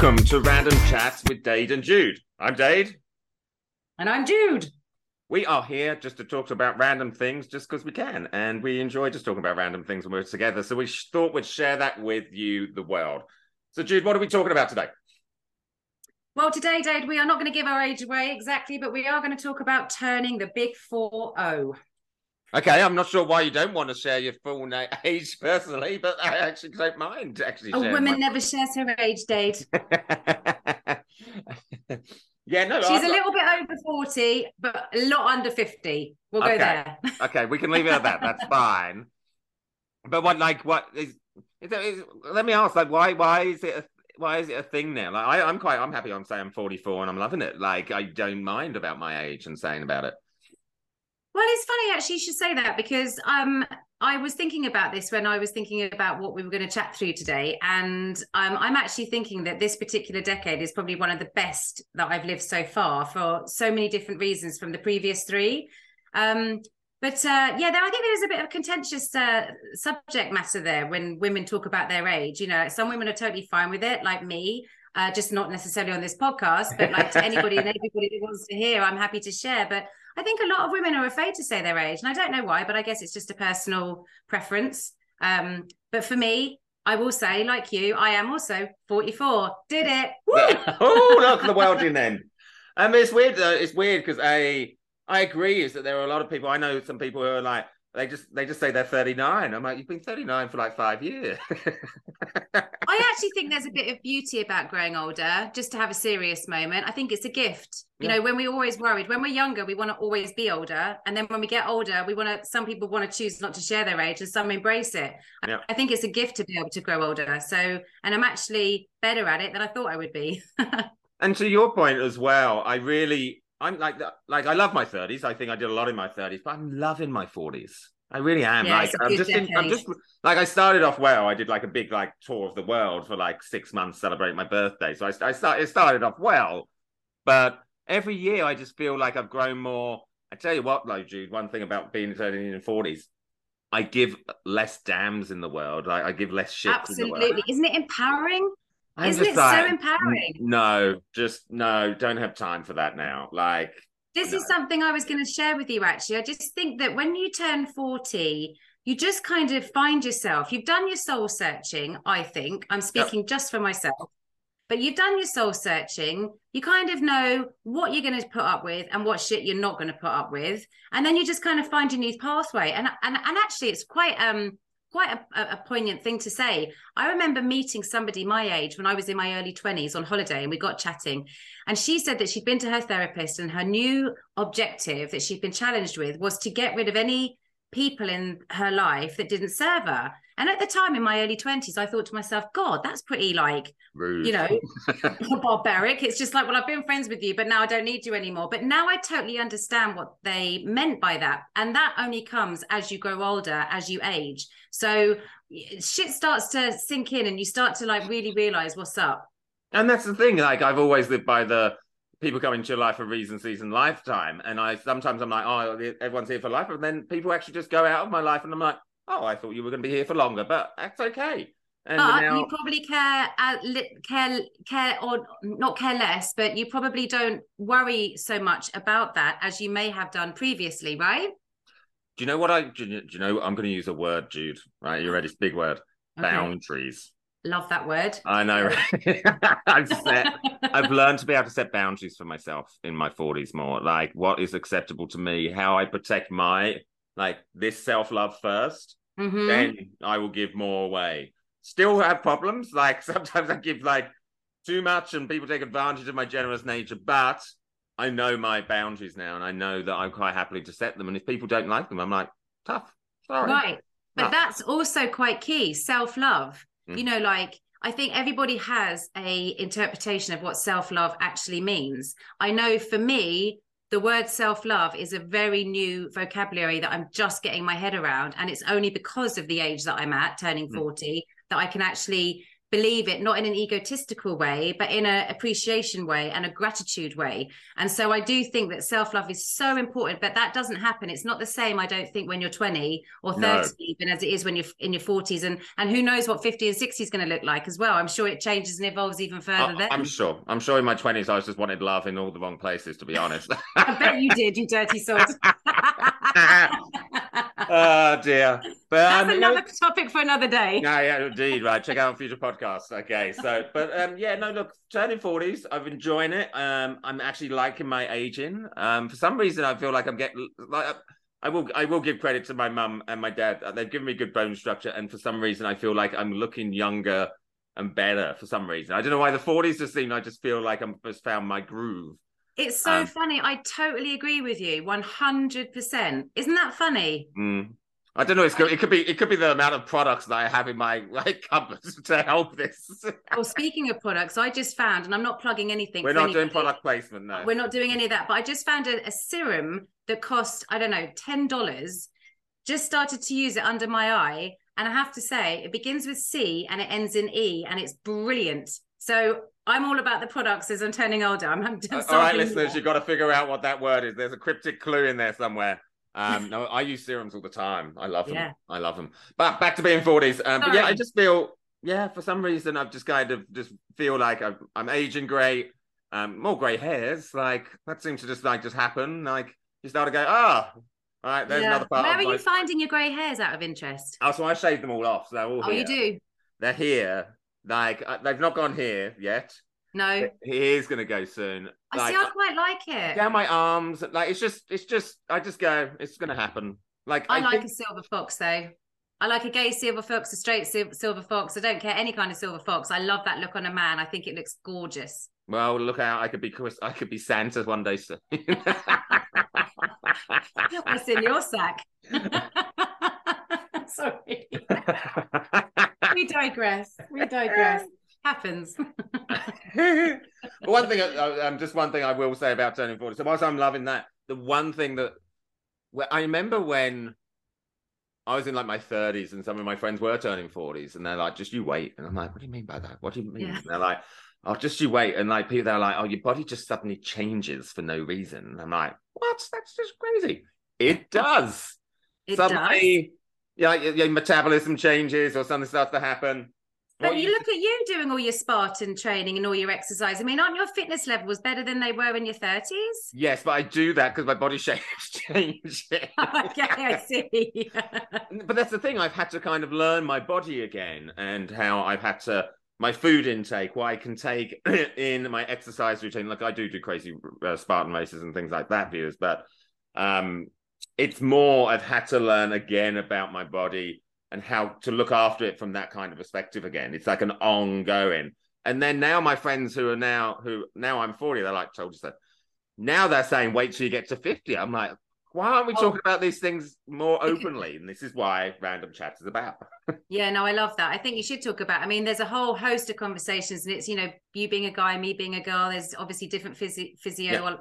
Hello there, and welcome to Random Chats with Dade and Jude. I'm Dade. And I'm Jude. We are here just to talk about random things just because we can. And we enjoy just talking about random things when we're together. So we thought we'd share that with you, the world. So, Jude, what are we talking about today? Well, today, Dade, we are not going to give our age away exactly, but we are going to talk about turning the big 4 0. Okay, I'm not sure why you don't want to share your full na- age personally, but I actually don't mind actually. Oh, a woman my... never shares her age, Dade. yeah, no, she's I'm... a little bit over forty, but a lot under fifty. We'll okay. go there. okay, we can leave it at that. That's fine. But what, like, what is, is, is? Let me ask, like, why? Why is it? A, why is it a thing now? Like, I, I'm quite. I'm happy. I'm saying I'm 44 and I'm loving it. Like, I don't mind about my age and saying about it. Well, it's funny actually you should say that because um I was thinking about this when I was thinking about what we were going to chat through today. And um, I'm actually thinking that this particular decade is probably one of the best that I've lived so far for so many different reasons from the previous three. Um, but uh, yeah, there, I think there's a bit of contentious uh, subject matter there when women talk about their age. You know, some women are totally fine with it, like me, uh, just not necessarily on this podcast, but like to anybody and everybody who wants to hear, I'm happy to share. But I think a lot of women are afraid to say their age, and I don't know why, but I guess it's just a personal preference. Um, but for me, I will say, like you, I am also 44. Did it? oh, look, the welding then. Um, it's weird. Uh, it's weird because I I agree is that there are a lot of people. I know some people who are like they just they just say they're 39. I'm like, you've been 39 for like five years. I actually think there's a bit of beauty about growing older, just to have a serious moment. I think it's a gift. You yeah. know, when we're always worried, when we're younger, we want to always be older. And then when we get older, we want to some people want to choose not to share their age and some embrace it. Yeah. I think it's a gift to be able to grow older. So and I'm actually better at it than I thought I would be. and to your point as well, I really I'm like like I love my 30s. I think I did a lot in my 30s, but I'm loving my 40s. I really am. Yeah, like I'm just in, I'm just like I started off well. I did like a big like tour of the world for like six months celebrating my birthday. So I I started it started off well, but every year I just feel like I've grown more. I tell you what, though, Jude. One thing about being 30s and 40s, I give less dams in the world. Like I give less shit. Absolutely, isn't it empowering? I'm Isn't it like, so empowering? No, just no, don't have time for that now. Like this no. is something I was going to share with you actually. I just think that when you turn 40, you just kind of find yourself. You've done your soul searching, I think. I'm speaking yep. just for myself. But you've done your soul searching. You kind of know what you're going to put up with and what shit you're not going to put up with. And then you just kind of find your new pathway. And and and actually it's quite um quite a, a, poignant thing to say. I remember meeting somebody my age when I was in my early 20s on holiday and we got chatting. And she said that she'd been to her therapist and her new objective that she'd been challenged with was to get rid of any people in her life that didn't serve her. And at the time in my early 20s, I thought to myself, God, that's pretty like, Rude. you know, barbaric. It's just like, well, I've been friends with you, but now I don't need you anymore. But now I totally understand what they meant by that. And that only comes as you grow older, as you age. So shit starts to sink in and you start to like really realize what's up. And that's the thing. Like, I've always lived by the, people come into your life for reason, season, lifetime. And I sometimes I'm like, oh, everyone's here for life. And then people actually just go out of my life and I'm like, oh, I thought you were going to be here for longer, but that's okay. And but now... you probably care, uh, care, care, or not care less, but you probably don't worry so much about that as you may have done previously, right? Do you know what I? Do you, do you know? I'm going to use a word, Jude. Right? You ready? Big word. Okay. Boundaries. Love that word. I know. Right? I've set. I've learned to be able to set boundaries for myself in my 40s more. Like what is acceptable to me, how I protect my like this self love 1st mm-hmm. then I will give more away. Still have problems. Like sometimes I give like too much and people take advantage of my generous nature, but I know my boundaries now and I know that I'm quite happily to set them. And if people don't like them, I'm like, tough. Sorry. Right. But that's also quite key self love. Mm. You know, like I think everybody has a interpretation of what self love actually means. I know for me, the word self love is a very new vocabulary that I'm just getting my head around. And it's only because of the age that I'm at, turning mm. 40, that I can actually believe it not in an egotistical way but in an appreciation way and a gratitude way. And so i do think that self-love is so important but that doesn't happen. It's not the same i don't think when you're 20 or 30 no. even as it is when you're in your 40s and and who knows what 50 and 60 is going to look like as well. I'm sure it changes and evolves even further I, i'm sure. I'm sure in my 20s i was just wanted love in all the wrong places to be honest. I bet you did you dirty sort oh ah, dear. But that's um, another topic for another day. No, yeah, indeed. Right, check out on future podcasts. Okay, so but um, yeah, no, look, turning forties, I've enjoying it. Um, I'm actually liking my aging. Um, for some reason, I feel like I'm getting like. I will. I will give credit to my mum and my dad. They've given me good bone structure, and for some reason, I feel like I'm looking younger and better. For some reason, I don't know why the 40s just seem. I just feel like I'm just found my groove. It's so um, funny. I totally agree with you, one hundred percent. Isn't that funny? Mm. I don't know. It's good. It could be. It could be the amount of products that I have in my like cupboard to help this. well, speaking of products, I just found, and I'm not plugging anything. We're not anybody. doing product placement, no. We're not doing any of that. But I just found a, a serum that cost I don't know ten dollars. Just started to use it under my eye, and I have to say, it begins with C and it ends in E, and it's brilliant. So I'm all about the products as I'm turning older. I'm, I'm all right, listeners, you've got to figure out what that word is. There's a cryptic clue in there somewhere. Um, no, I use serums all the time. I love them. Yeah. I love them. But back to being 40s. Um, but yeah, I just feel, yeah, for some reason, I've just kind of just feel like I'm, I'm aging great. Um, more grey hairs. Like that seems to just like just happen. Like you start to go, ah, oh, all right, there's yeah. another part. Where are you finding your grey hairs out of interest? Oh, so I shaved them all off. So they're all oh, here. you do? They're here. Like uh, they've not gone here yet. No, he is going to go soon. I like, see. I quite like it. Down my arms, like it's just, it's just. I just go. It's going to happen. Like I, I like think... a silver fox though. I like a gay silver fox, a straight silver fox. I don't care any kind of silver fox. I love that look on a man. I think it looks gorgeous. Well, look out! I could be Chris. I could be Santa one day soon. What's in your sack? Sorry. we digress. We digress happens. One thing, um, just one thing I will say about turning 40. So whilst I'm loving that, the one thing that well, I remember when I was in like my 30s and some of my friends were turning 40s and they're like, just you wait. And I'm like, what do you mean by that? What do you mean? Yeah. they're like, oh, just you wait. And like people, they're like, oh, your body just suddenly changes for no reason. And I'm like, what? That's just crazy. It does. It suddenly, does. Yeah, your, your metabolism changes or something starts to happen but you, you look at you doing all your Spartan training and all your exercise. I mean, aren't your fitness levels better than they were in your 30s? Yes, but I do that because my body shape change. okay, I see. but that's the thing. I've had to kind of learn my body again and how I've had to my food intake, what I can take in my exercise routine. Like I do do crazy uh, Spartan races and things like that, viewers. But um, it's more I've had to learn again about my body and how to look after it from that kind of perspective again. It's like an ongoing. And then now my friends who are now who now I'm 40, they're like told us that. Now they're saying wait till you get to 50. I'm like, why aren't we oh. talking about these things more openly? And this is why random chat is about. yeah, no, I love that. I think you should talk about. I mean, there's a whole host of conversations, and it's you know you being a guy, me being a girl. There's obviously different physio. physio yeah.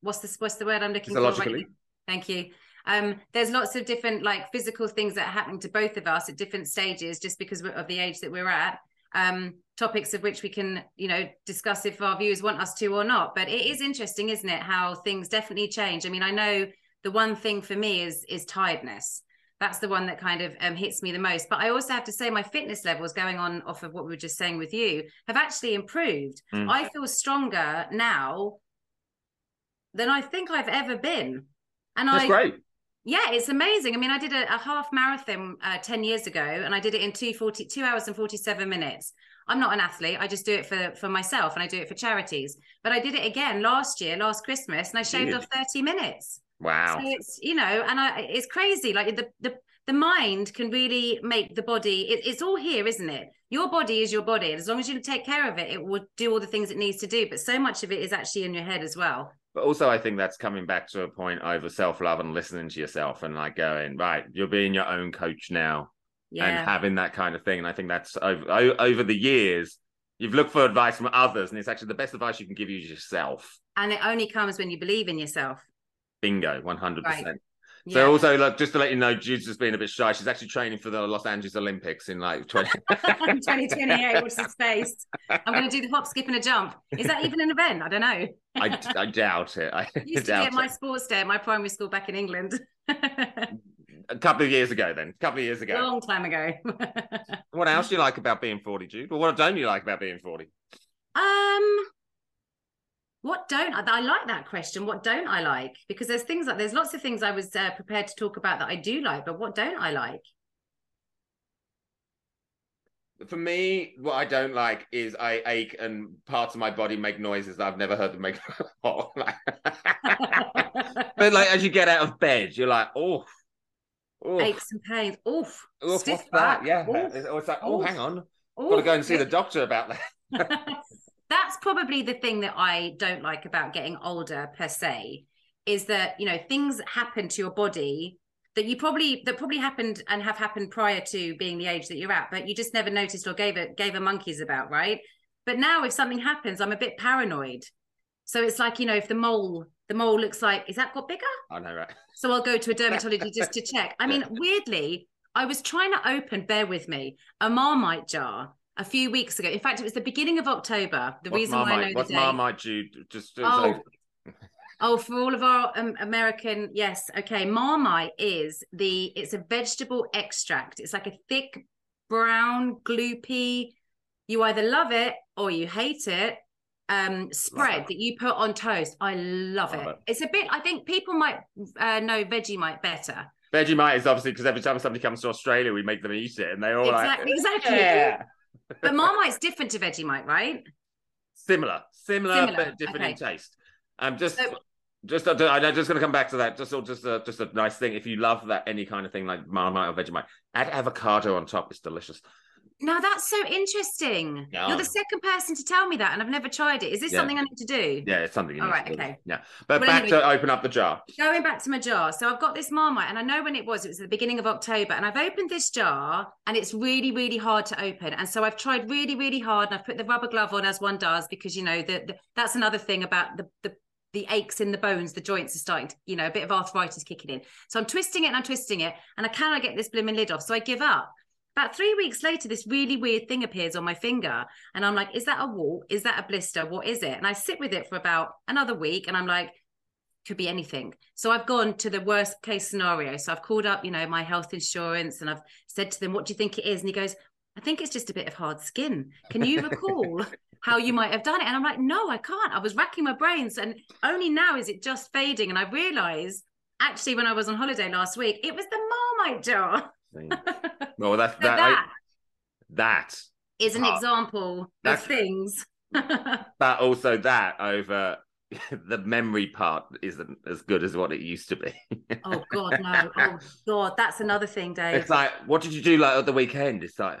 What's the what's the word I'm looking for? Thank you um, there's lots of different like physical things that are happening to both of us at different stages just because of the age that we're at. Um, topics of which we can you know discuss if our viewers want us to or not. But it is interesting isn't it how things definitely change. I mean i know the one thing for me is is tiredness. That's the one that kind of um, hits me the most. But i also have to say my fitness levels going on off of what we were just saying with you have actually improved. Mm. i feel stronger now than i think i've ever been. And that's I, great yeah, it's amazing. I mean, I did a, a half marathon uh, 10 years ago and I did it in two, 40, two hours and 47 minutes. I'm not an athlete. I just do it for, for myself and I do it for charities. But I did it again last year, last Christmas, and I shaved off 30 minutes. Wow. So it's, you know, and I, it's crazy. Like the, the, the mind can really make the body, it, it's all here, isn't it? Your body is your body. And as long as you take care of it, it will do all the things it needs to do. But so much of it is actually in your head as well. But also, I think that's coming back to a point over self love and listening to yourself and like going, right, you're being your own coach now yeah. and having that kind of thing. And I think that's over, over the years, you've looked for advice from others, and it's actually the best advice you can give you yourself. And it only comes when you believe in yourself. Bingo, 100%. Right. So yeah. also, like, just to let you know, Jude's just being a bit shy. She's actually training for the Los Angeles Olympics in like 20... 2028. What's his face? I'm going to do the hop, skip, and a jump. Is that even an event? I don't know. I, I doubt it. I used to be at my sports day at my primary school back in England. a couple of years ago, then. A couple of years ago. A long time ago. what else do you like about being 40, Jude? Or what don't you like about being 40? Um, what don't I, I like that question? What don't I like? Because there's things like there's lots of things I was uh, prepared to talk about that I do like, but what don't I like? For me, what I don't like is I ache and parts of my body make noises that I've never heard them make before. but like as you get out of bed, you're like, oh, aches and pains. Oof, Oof what's that? Yeah, Oof. it's like, oh, Oof. hang on, Oof. got to go and see the doctor about that that's probably the thing that I don't like about getting older per se is that you know things happen to your body that you probably that probably happened and have happened prior to being the age that you're at but you just never noticed or gave it gave a monkeys about right? But now if something happens i'm a bit paranoid. So it's like you know if the mole the mole looks like is that got bigger? I know right? So i'll go to a dermatologist just to check. I mean weirdly i was trying to open bear with me a marmite jar a few weeks ago. In fact, it was the beginning of October. The reason Marmite? why I know What's the date. Marmite due? Just, oh. oh, for all of our um, American, yes, okay. Marmite is the it's a vegetable extract. It's like a thick brown gloopy. You either love it or you hate it. Um, spread that you put on toast. I love, love it. it. It's a bit. I think people might uh, know Vegemite better. Vegemite is obviously because every time somebody comes to Australia, we make them eat it, and they all exactly, like exactly. Yeah but Marmite's different to Vegemite, right? Similar, similar, similar. but different okay. in taste. Um, just. So, just, I'm just going to come back to that. Just, just, a, just a nice thing. If you love that, any kind of thing like Marmite or Vegemite, add avocado on top. It's delicious. Now that's so interesting. Yeah. You're the second person to tell me that, and I've never tried it. Is this yeah. something I need to do? Yeah, it's something. All right, okay. Yeah, but well, back anyway, to open up the jar. Going back to my jar. So I've got this Marmite, and I know when it was. It was at the beginning of October, and I've opened this jar, and it's really, really hard to open. And so I've tried really, really hard, and I've put the rubber glove on as one does because you know that that's another thing about the the the aches in the bones, the joints are starting to, you know, a bit of arthritis kicking in. So I'm twisting it and I'm twisting it, and I cannot get this blooming lid off. So I give up. About three weeks later, this really weird thing appears on my finger. And I'm like, is that a wart? Is that a blister? What is it? And I sit with it for about another week and I'm like, could be anything. So I've gone to the worst case scenario. So I've called up, you know, my health insurance and I've said to them, what do you think it is? And he goes, I think it's just a bit of hard skin. Can you recall how you might have done it? And I'm like, no, I can't. I was racking my brains and only now is it just fading. And I realized actually when I was on holiday last week, it was the Marmite jar. well, that's that. that, I, that is an example of things. but also that over the memory part isn't as good as what it used to be. oh God, no! Oh God, that's another thing, Dade. It's like, what did you do like at the weekend? It's like,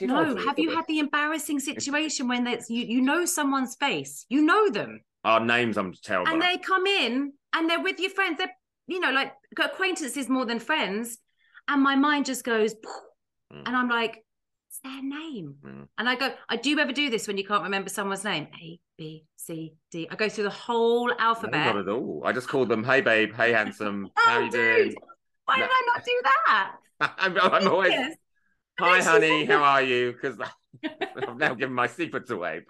no. Have you had the embarrassing situation when there's you you know someone's face, you know them. Our names, I'm terrible. And they come in and they're with your friends. They're you know like acquaintances more than friends, and my mind just goes, mm. and I'm like, it's their name. Mm. And I go, I do ever do this when you can't remember someone's name. A, B, C, D. I go through the whole alphabet. No, not at all. I just called them, hey, babe, hey, handsome. oh, how you dude. doing? Why no. did I not do that? I'm, I'm always, hi, honey, how are you? Because I've now given my secrets away.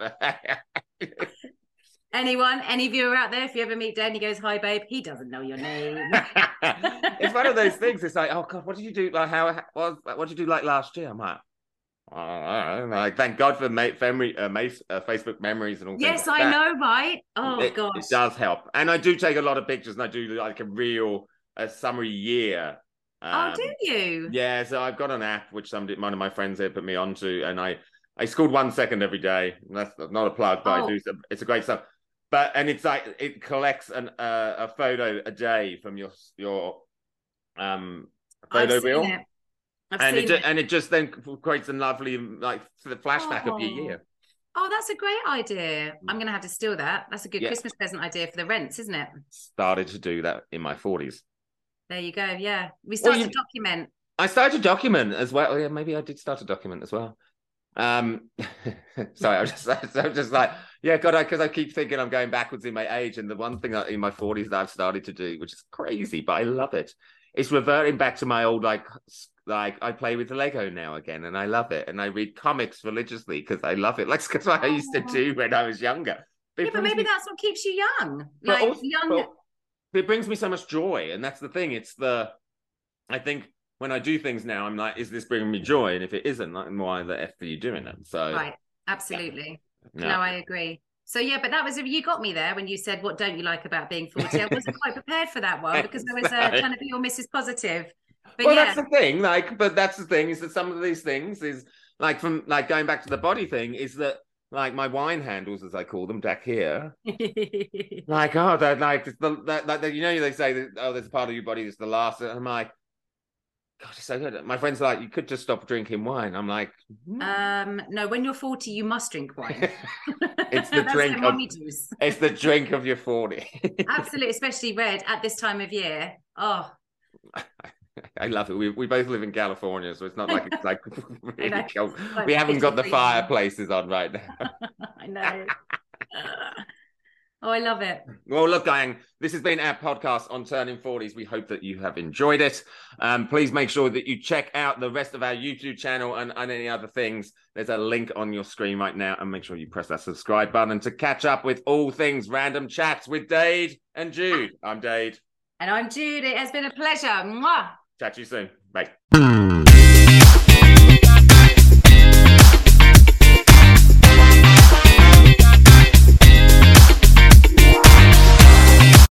Anyone, any viewer out there, if you ever meet Dan, he goes, "Hi, babe." He doesn't know your name. it's one of those things. It's like, oh god, what did you do? Like, how? What, what did you do like last year? I'm like, oh, like thank God for ma- memory, uh, uh, Facebook memories and all. Yes, I know, right? Oh it, gosh, it does help, and I do take a lot of pictures, and I do like a real a summary year. Um, oh, do you? Yeah, so I've got an app which somebody, one of my friends here put me onto, and I I scored one second every day. That's not a plug, but oh. I do. It's a great stuff but and it's like it collects an uh, a photo a day from your your um photo reel. It. and it, it, and it just then creates a lovely like the flashback oh. of your year. Oh, that's a great idea. I'm going to have to steal that. That's a good yeah. Christmas present idea for the rents, isn't it? Started to do that in my 40s. There you go. Yeah. We started well, you, to document. I started to document as well. Yeah, maybe I did start to document as well. Um, sorry, I was just, I was just like, Yeah, God, because I, I, keep thinking I'm going backwards in my age, and the one thing that in my 40s that I've started to do, which is crazy, but I love it, is reverting back to my old like like I play with Lego now again, and I love it, and I read comics religiously because I love it. Like that's what I used to oh. do when I was younger. But yeah, but maybe me... that's what keeps you young. Like also, young. it brings me so much joy, and that's the thing. It's the I think when I do things now, I'm like, is this bringing me joy? And if it isn't, like, why the f are you doing it? So right, absolutely. Yeah. No, I agree. So yeah, but that was you got me there when you said what don't you like about being 40. I wasn't quite prepared for that one because I was uh, trying to be your Mrs. Positive. But well, yeah. that's the thing. Like, but that's the thing is that some of these things is like from like going back to the body thing is that like my wine handles, as I call them, back here. like, oh, that like the that, that, you know they say that oh, there's a part of your body that's the last. And I'm like, God, it's so good. My friends are like, you could just stop drinking wine. I'm like, mm. um, no. When you're 40, you must drink wine. it's the drink. Of, it's the drink of your 40. Absolutely, especially red at this time of year. Oh. I love it. We we both live in California, so it's not like it's like really cold. we haven't got the fireplaces on right now. I know. Oh, I love it. Well, look, gang, this has been our podcast on turning 40s. We hope that you have enjoyed it. Um, please make sure that you check out the rest of our YouTube channel and, and any other things. There's a link on your screen right now, and make sure you press that subscribe button to catch up with all things random chats with Dade and Jude. I'm Dade. And I'm Jude. It has been a pleasure. Mwah. Chat to you soon. Bye.